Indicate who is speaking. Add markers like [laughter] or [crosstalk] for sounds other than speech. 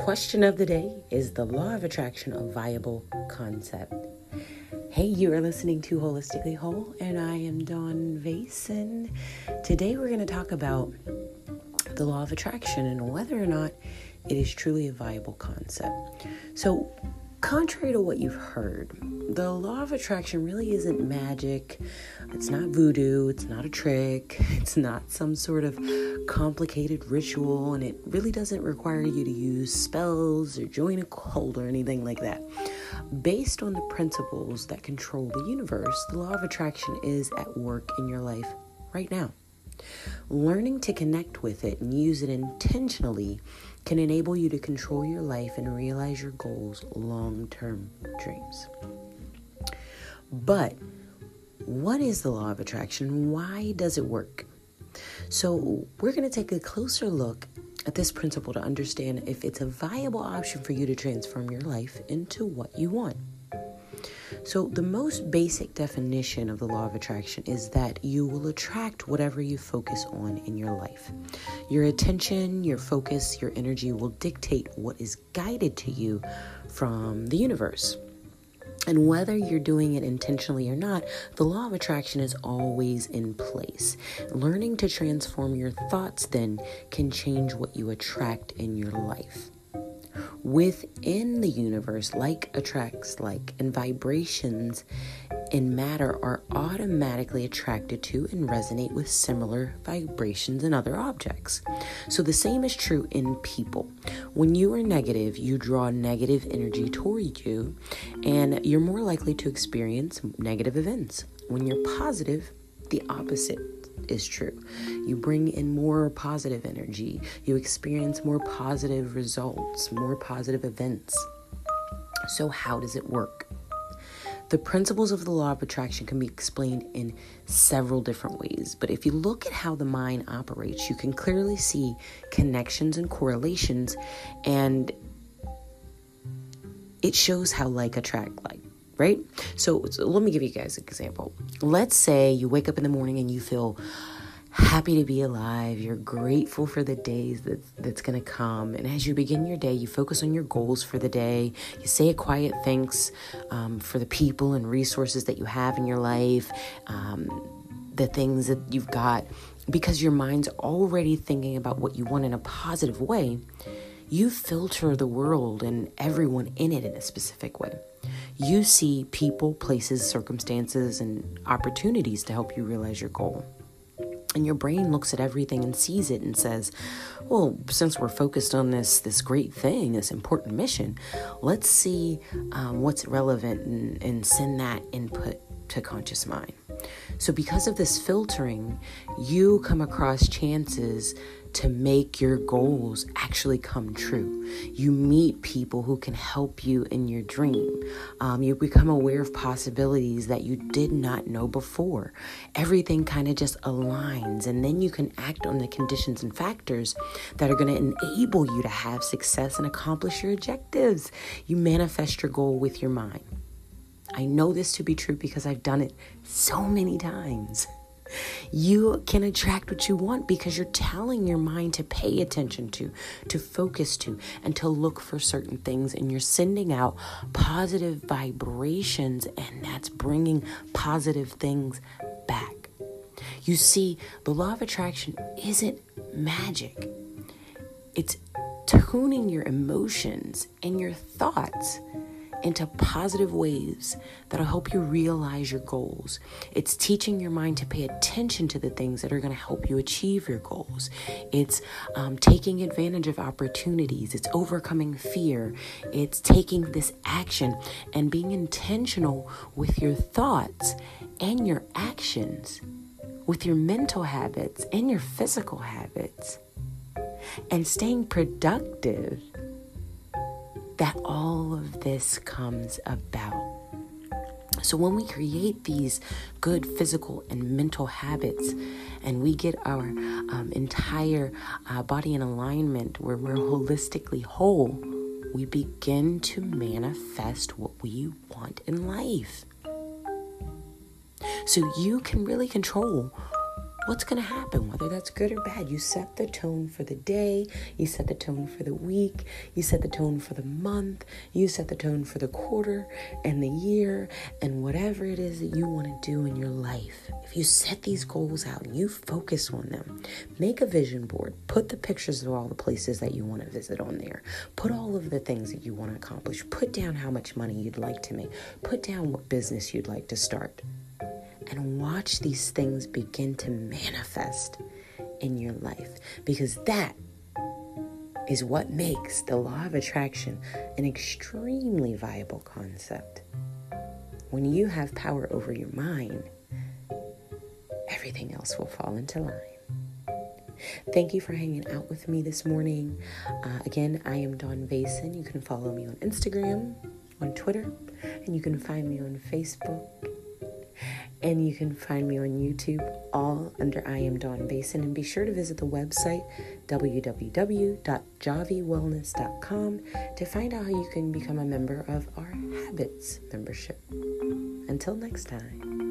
Speaker 1: question of the day is the law of attraction a viable concept? Hey, you are listening to Holistically Whole, and I am Dawn Vase, and today we're going to talk about the law of attraction and whether or not it is truly a viable concept. So, contrary to what you've heard, the law of attraction really isn't magic. It's not voodoo. It's not a trick. [laughs] It's not some sort of complicated ritual. And it really doesn't require you to use spells or join a cult or anything like that. Based on the principles that control the universe, the law of attraction is at work in your life right now. Learning to connect with it and use it intentionally can enable you to control your life and realize your goals, long term dreams. But what is the law of attraction? Why does it work? So, we're going to take a closer look at this principle to understand if it's a viable option for you to transform your life into what you want. So, the most basic definition of the law of attraction is that you will attract whatever you focus on in your life. Your attention, your focus, your energy will dictate what is guided to you from the universe. And whether you're doing it intentionally or not, the law of attraction is always in place. Learning to transform your thoughts then can change what you attract in your life within the universe, like attracts like, and vibrations in matter are automatically attracted to and resonate with similar vibrations in other objects. So the same is true in people. When you are negative, you draw negative energy toward you, and you're more likely to experience negative events. When you're positive, the opposite is true. You bring in more positive energy, you experience more positive results, more positive events. So, how does it work? The principles of the law of attraction can be explained in several different ways, but if you look at how the mind operates, you can clearly see connections and correlations, and it shows how like attract like right? So, so let me give you guys an example. Let's say you wake up in the morning and you feel happy to be alive. You're grateful for the days that, that's going to come. And as you begin your day, you focus on your goals for the day. You say a quiet thanks um, for the people and resources that you have in your life, um, the things that you've got, because your mind's already thinking about what you want in a positive way. You filter the world and everyone in it in a specific way you see people, places, circumstances, and opportunities to help you realize your goal. And your brain looks at everything and sees it and says, "Well, since we're focused on this this great thing, this important mission, let's see um, what's relevant and, and send that input to conscious mind." So, because of this filtering, you come across chances to make your goals actually come true. You meet people who can help you in your dream. Um, you become aware of possibilities that you did not know before. Everything kind of just aligns, and then you can act on the conditions and factors that are going to enable you to have success and accomplish your objectives. You manifest your goal with your mind. I know this to be true because I've done it so many times. [laughs] You can attract what you want because you're telling your mind to pay attention to, to focus to, and to look for certain things. And you're sending out positive vibrations, and that's bringing positive things back. You see, the law of attraction isn't magic, it's tuning your emotions and your thoughts into positive ways that'll help you realize your goals. It's teaching your mind to pay attention to the things that are going to help you achieve your goals. It's um, taking advantage of opportunities. It's overcoming fear. It's taking this action and being intentional with your thoughts and your actions, with your mental habits and your physical habits, and staying productive that all of this comes about. So, when we create these good physical and mental habits and we get our um, entire uh, body in alignment where we're holistically whole, we begin to manifest what we want in life. So, you can really control what's going to happen, whether that's good or bad. You set the tone for the day, you set the tone for the week, you set the tone for the month, you set the tone for the quarter and the year, and whatever it is that you want to do in your life. If you set these goals out and you focus on them, make a vision board, put the pictures of all the places that you want to visit on there, put all of the things that you want to accomplish, put down how much money you'd like to make, put down what business you'd like to start and watch these things begin to manifest in your life because that is what makes the law of attraction an extremely viable concept. When you have power over your mind, everything else will fall into line. Thank you for hanging out with me this morning. Uh, again, I am Dawn Vason. You can follow me on Instagram, on Twitter, and you can find me on Facebook and you can find me on YouTube, all under I am Dawn Vason. And be sure to visit the website www.javiwellness.com to find out how you can become a member of our Habits membership. Until next time.